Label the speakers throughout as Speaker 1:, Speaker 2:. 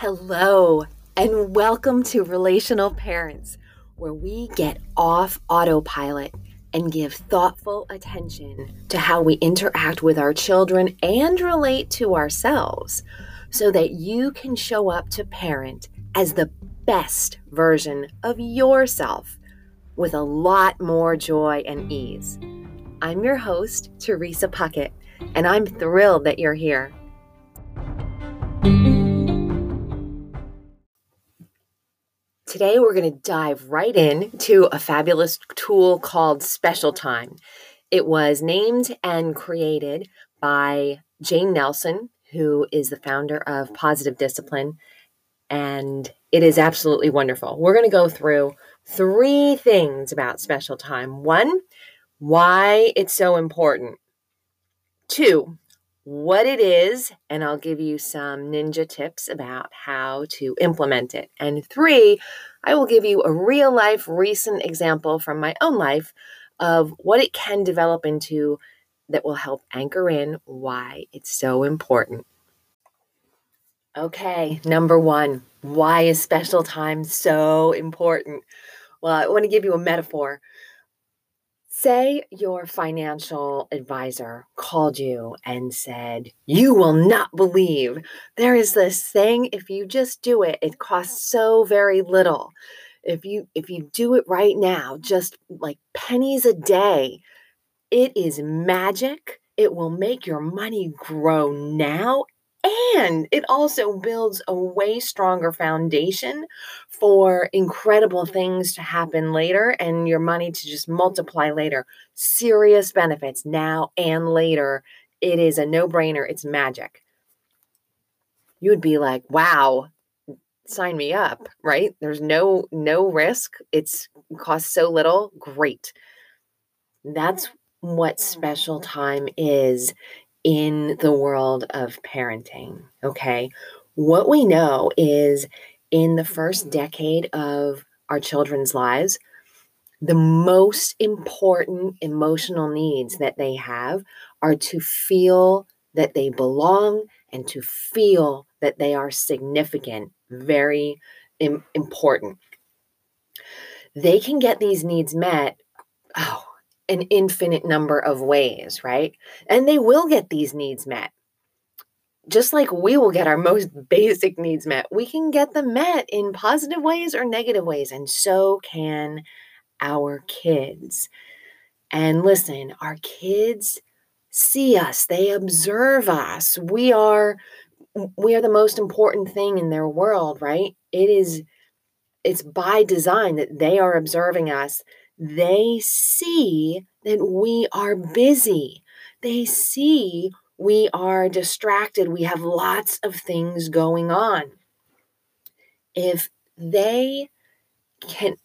Speaker 1: Hello, and welcome to Relational Parents, where we get off autopilot and give thoughtful attention to how we interact with our children and relate to ourselves so that you can show up to parent as the best version of yourself with a lot more joy and ease. I'm your host, Teresa Puckett, and I'm thrilled that you're here. Today, we're going to dive right in to a fabulous tool called Special Time. It was named and created by Jane Nelsen, who is the founder of Positive Discipline, and it is absolutely wonderful. We're going to go through three things about Special Time. One, why it's so important. Two, what it is, and I'll give you some ninja tips about how to implement it. And three, I will give you a real life recent example from my own life of what it can develop into that will help anchor in why it's so important. Okay, number one, why is special time so important? Well, I want to give you a metaphor. Say your financial advisor called you and said, You will not believe there is this thing. If you just do it, it costs so very little. If you if you do it right now, just like pennies a day, it is magic. It will make your money grow now and it also builds a way stronger foundation for incredible things to happen later and your money to just multiply later. Serious benefits now and later. It is a no brainer. It's magic. You would be like, wow, sign me up, right? There's no no risk. It's costs so little. Great. That's what special time is in the world of parenting. Okay. What we know is in the first decade of our children's lives, the most important emotional needs that they have are to feel that they belong and to feel that they are significant, very Im- important. They can get these needs met. Oh, an infinite number of ways, right? And they will get these needs met. Just like we will get our most basic needs met, we can get them met in positive ways or negative ways, and so can our kids. And listen, our kids see us, they observe us. We are we are the most important thing in their world, right? It is it's by design that they are observing us they see that we are busy. They see we are distracted. We have lots of things going on. If they can,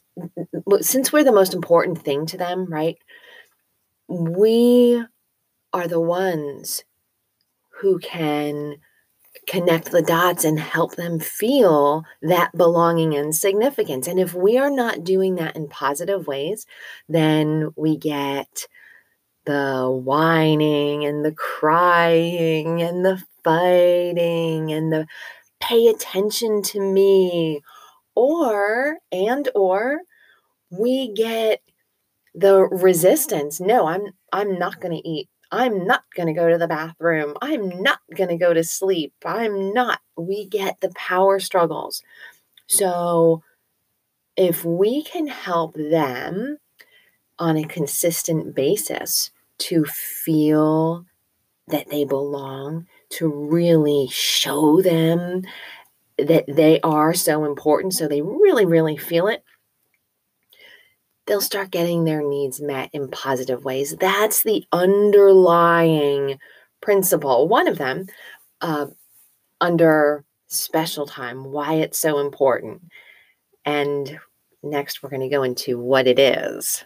Speaker 1: since we're the most important thing to them, right? We are the ones who can connect the dots and help them feel that belonging and significance. And if we are not doing that in positive ways, then we get the whining and the crying and the fighting and the pay attention to me or and or we get the resistance no i'm i'm not going to eat I'm not going to go to the bathroom. I'm not going to go to sleep. I'm not. We get the power struggles. So, if we can help them on a consistent basis to feel that they belong, to really show them that they are so important, so they really, really feel it, they'll start getting their needs met in positive ways. That's the underlying principle. One of them, uh, under special time, why it's so important. And next, we're going to go into what it is.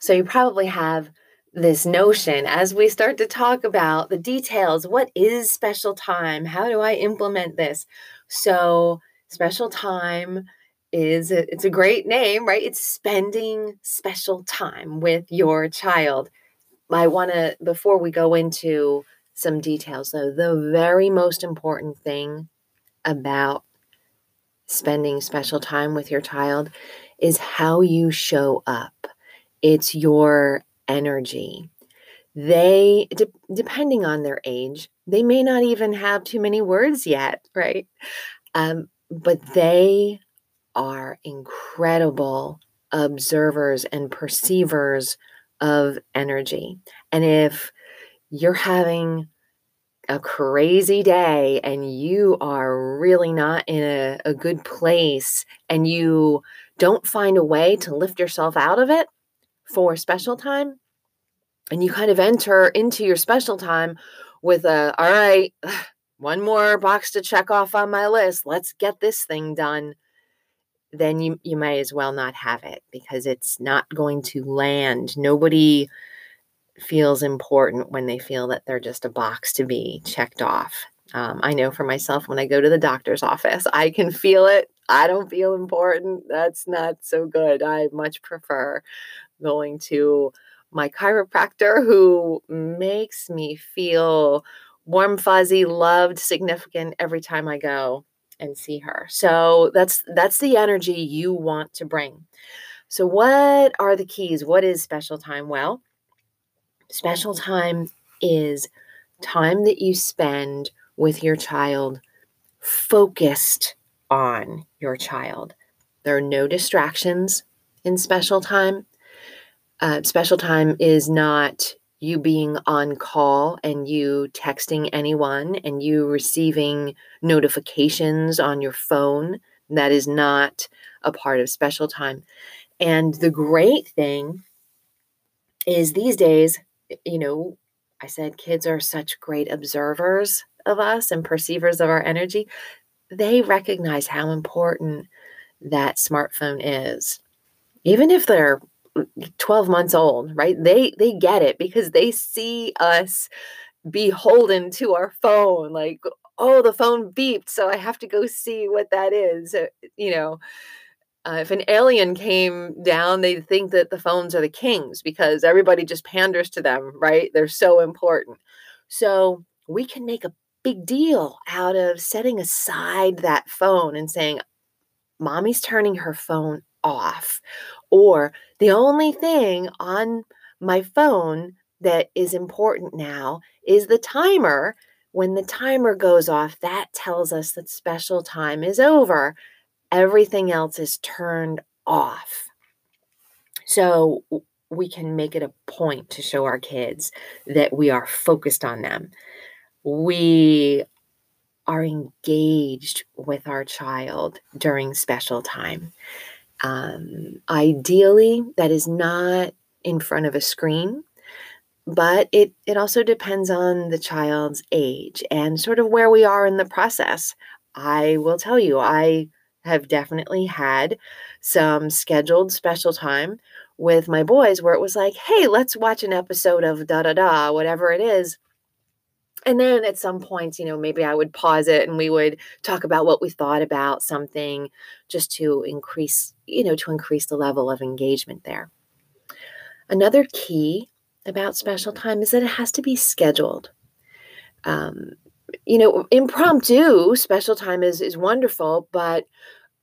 Speaker 1: So, you probably have this notion as we start to talk about the details what is special time? How do I implement this? So, special time is a, it's a great name, right? It's spending special time with your child. I want to before we go into some details though, the very most important thing about spending special time with your child is how you show up. It's your energy. They, de- depending on their age, they may not even have too many words yet, right? Um, but they are incredible observers and perceivers of energy. And if you're having a crazy day and you are really not in a, a good place and you don't find a way to lift yourself out of it for special time, and you kind of enter into your special time with a, all right, one more box to check off on my list. Let's get this thing done. Then you, you may as well not have it because it's not going to land. Nobody feels important when they feel that they're just a box to be checked off. Um, I know for myself when I go to the doctor's office, I can feel it. I don't feel important. That's not so good. I much prefer going to my chiropractor who makes me feel warm, fuzzy, loved, significant every time I go and see her. So that's that's the energy you want to bring. So what are the keys? What is special time? Well, Special time is time that you spend with your child focused on your child. There are no distractions in special time. Uh, special time is not you being on call and you texting anyone and you receiving notifications on your phone. That is not a part of special time. And the great thing is these days, you know, I said kids are such great observers of us and perceivers of our energy. They recognize how important that smartphone is. Even if they're 12 months old, right? They they get it because they see us beholden to our phone like oh the phone beeped so i have to go see what that is uh, you know uh, if an alien came down, they'd think that the phones are the kings because everybody just panders to them, right? They're so important. So we can make a big deal out of setting aside that phone and saying, Mommy's turning her phone off. Or the only thing on my phone that is important now is the timer. When the timer goes off, that tells us that special time is over everything else is turned off. So we can make it a point to show our kids that we are focused on them. We are engaged with our child during special time. Um, ideally, that is not in front of a screen, but it, it also depends on the child's age and sort of where we are in the process. I will tell you, I have definitely had some scheduled special time with my boys where it was like, hey, let's watch an episode of da da da, whatever it is. And then at some points, you know, maybe I would pause it and we would talk about what we thought about something just to increase, you know, to increase the level of engagement there. Another key about special time is that it has to be scheduled. Um, you know, impromptu special time is is wonderful, but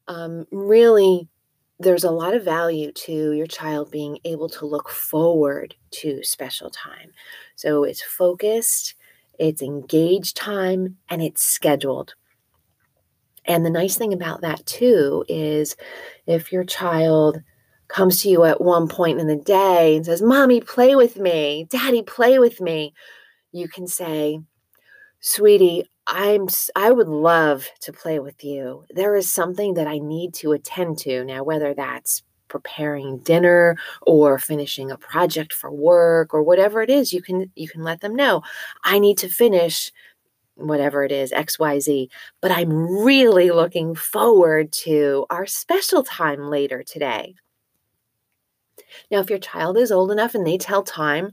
Speaker 1: um, really there's a lot of value to your child being able to look forward to special time. So it's focused, it's engaged time, and it's scheduled. And the nice thing about that too is if your child comes to you at one point in the day and says, Mommy, play with me, Daddy, play with me, you can say, Sweetie, I'm I would love to play with you. There is something that I need to attend to now whether that's preparing dinner or finishing a project for work or whatever it is you can you can let them know I need to finish whatever it is XYZ but I'm really looking forward to our special time later today. Now if your child is old enough and they tell time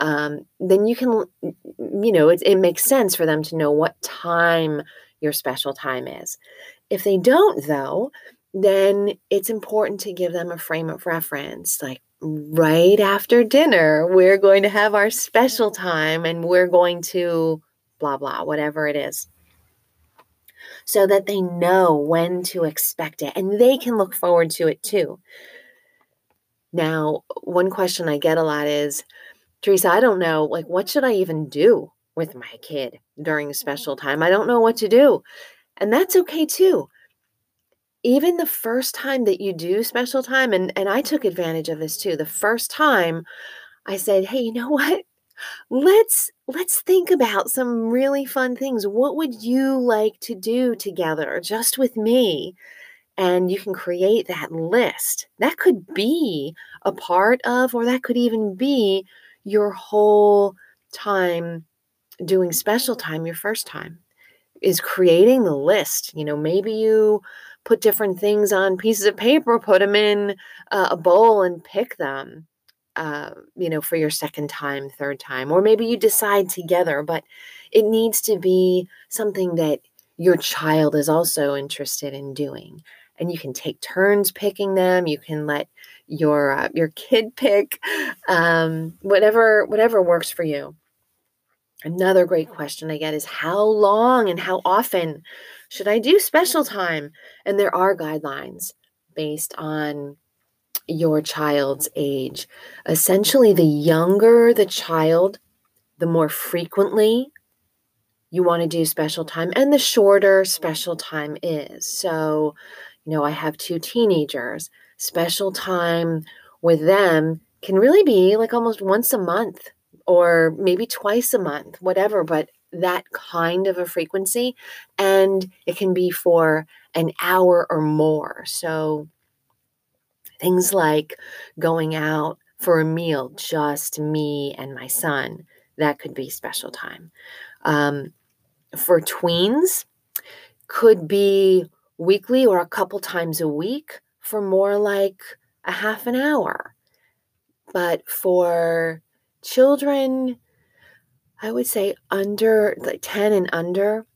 Speaker 1: um, then you can, you know, it, it makes sense for them to know what time your special time is. If they don't, though, then it's important to give them a frame of reference. Like right after dinner, we're going to have our special time and we're going to blah, blah, whatever it is. so that they know when to expect it and they can look forward to it too. Now, one question I get a lot is, Teresa, I don't know, like, what should I even do with my kid during special mm. time? I don't know what to do. And that's okay too. Even the first time that you do special time, and, and I took advantage of this too. The first time I said, hey, you know what? Let's let's think about some really fun things. What would you like to do together just with me? and you can create that list. That could be a part of, or that could even be your whole time doing special time, your first time, is creating the list. You know, maybe you put different things on pieces of paper, put them in uh, a bowl, and pick them. Uh, you know, for your second time, third time, or maybe you decide together, but it needs to be something that your child is also interested in doing and you can take turns picking them. You can let your uh, your kid pick um, whatever whatever works for you. Another great question I get is how long and how often should I do special time? And there are guidelines based on your child's age. Essentially, the younger the child, the more frequently you want to do special time, and the shorter special time is. So, you know, I have two teenagers. Special time with them can really be like almost once a month or maybe twice a month, whatever, but that kind of a frequency. And it can be for an hour or more. So things like going out for a meal, just me and my son, that could be special time. Um, for tweens, could be weekly or a couple times a week for more like a half an hour. But for children, I would say under like 10 and under,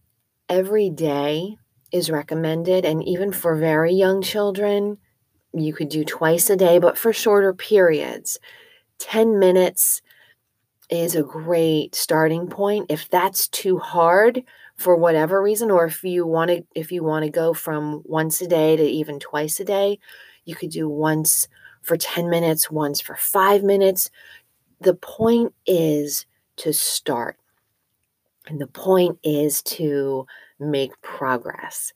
Speaker 1: every day is recommended. And even for very young children, you could do twice a day, but for shorter periods. 10 minutes is a great starting point. If that's too hard, for whatever reason or if you want to if you want to go from once a day to even twice a day you could do once for 10 minutes once for 5 minutes the point is to start and the point is to make progress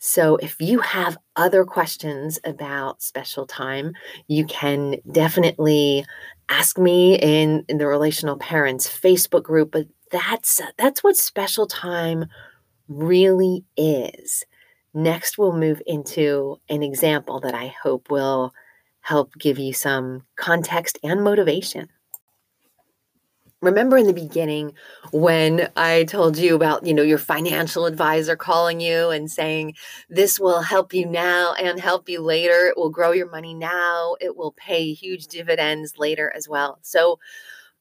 Speaker 1: so, if you have other questions about special time, you can definitely ask me in, in the Relational Parents Facebook group. But that's that's what special time really is. Next, we'll move into an example that I hope will help give you some context and motivation remember in the beginning when I told you about, you know, your financial advisor calling you and saying, this will help you now and help you later. It will grow your money now. It will pay huge dividends later as well. So,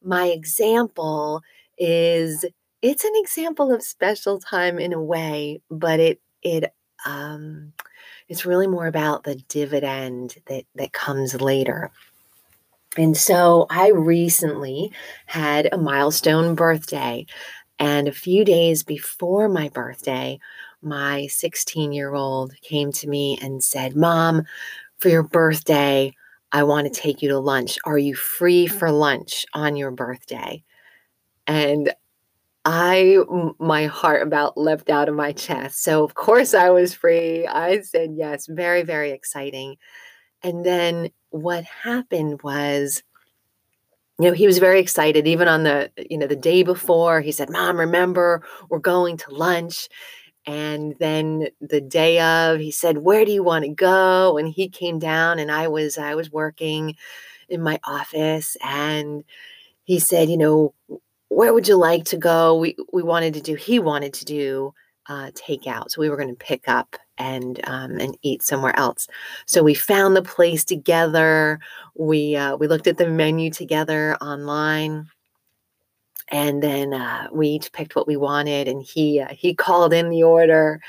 Speaker 1: my example is it's an example of special time in a way, but it, it, um, it's really more about the dividend that that comes later. And so I recently had a milestone birthday. And a few days before my birthday, my 16 year old came to me and said, Mom, for your birthday, I want to take you to lunch. Are you free mm. for lunch on your birthday? And I, my heart about leapt out of my chest. So, of course, I was free. I said yes, very, very exciting. And then what happened was you know he was very excited even on the you know the day before he said mom remember we're going to lunch. And then the day of he said where do you want to go? And he came down and i was i was working in my office and he said you know where would you like to go? We we wanted to do he wanted to do uh, takeout so we were going to pick up and um, and eat somewhere else. So we found the place together. We uh, we looked at the menu together online, and then uh, we each picked what we wanted. And he uh, he called in the order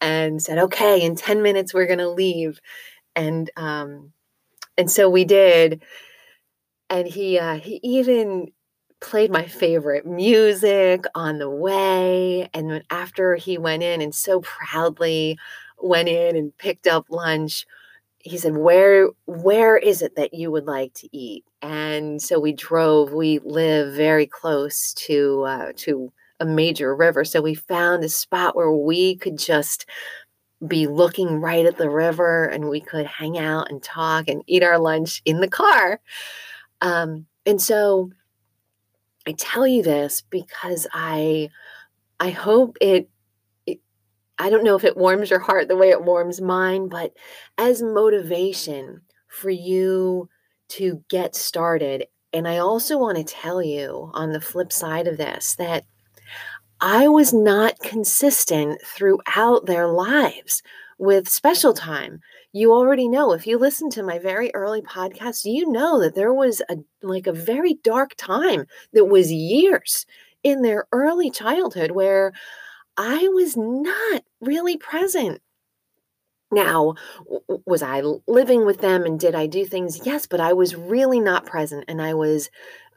Speaker 1: and said, "Okay, in ten minutes we're gonna leave," and um, and so we did. And he uh, he even played my favorite music on the way. And after he went in and so proudly went in and picked up lunch, he said, Where where is it that you would like to eat? And so we drove. We live very close to uh, to a major river. So we found a spot where we could just be looking right at the river and we could hang out and talk and eat our lunch in the car. Um, and so I tell you this because I I hope it, I don't know if it warms your heart the way it warms mine, but as motivation for you to get started. And I also want to tell you on the flip side of this that I was not consistent throughout their lives with special time. You already know if you listen to my very early podcast, you know that there was a like a very dark time that was years in their early childhood where I was not really present. Now, was I living with them and did I do things? Yes, but I was really not present and I was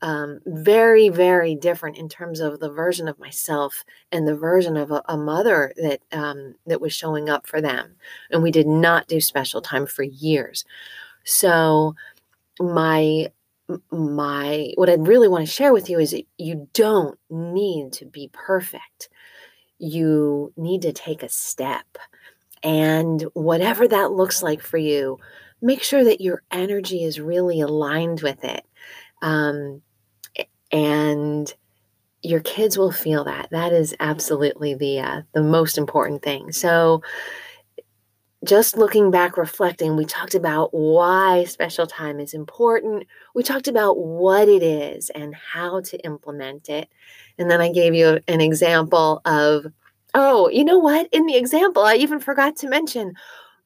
Speaker 1: um, very, very different in terms of the version of myself and the version of a, a mother that um, that was showing up for them. And we did not do special time for years. So my my what I really want to share with you is you don't need to be perfect. You need to take a step. And whatever that looks like for you, make sure that your energy is really aligned with it. Um, and your kids will feel that. That is absolutely the uh, the most important thing. So just looking back, reflecting, we talked about why special time is important. We talked about what it is and how to implement it. And then I gave you an example of, oh, you know what? In the example, I even forgot to mention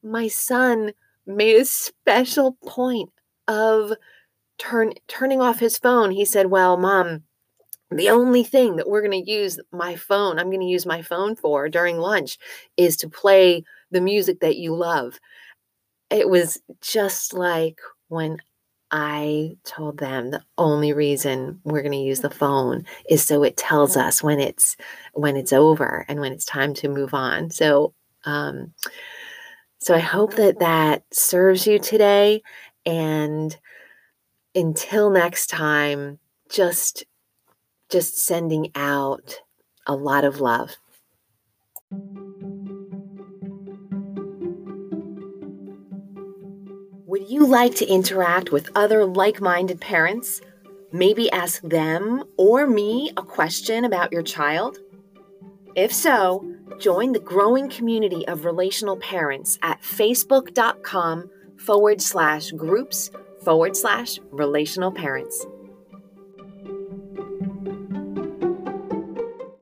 Speaker 1: my son made a special point of turn turning off his phone, he said, "Well, mom, the only thing that we're going to use my phone, I'm going to use my phone for during lunch is to play the music that you love." It was just like when I told them the only reason we're going to use the phone is so it tells us when it's when it's over and when it's time to move on. So um so I hope that that serves you today and until next time, just just sending out a lot of love. Would you like to interact with other like minded parents? Maybe ask them or me a question about your child? If so, join the growing community of relational parents at facebook.com forward slash groups forward slash relational parents.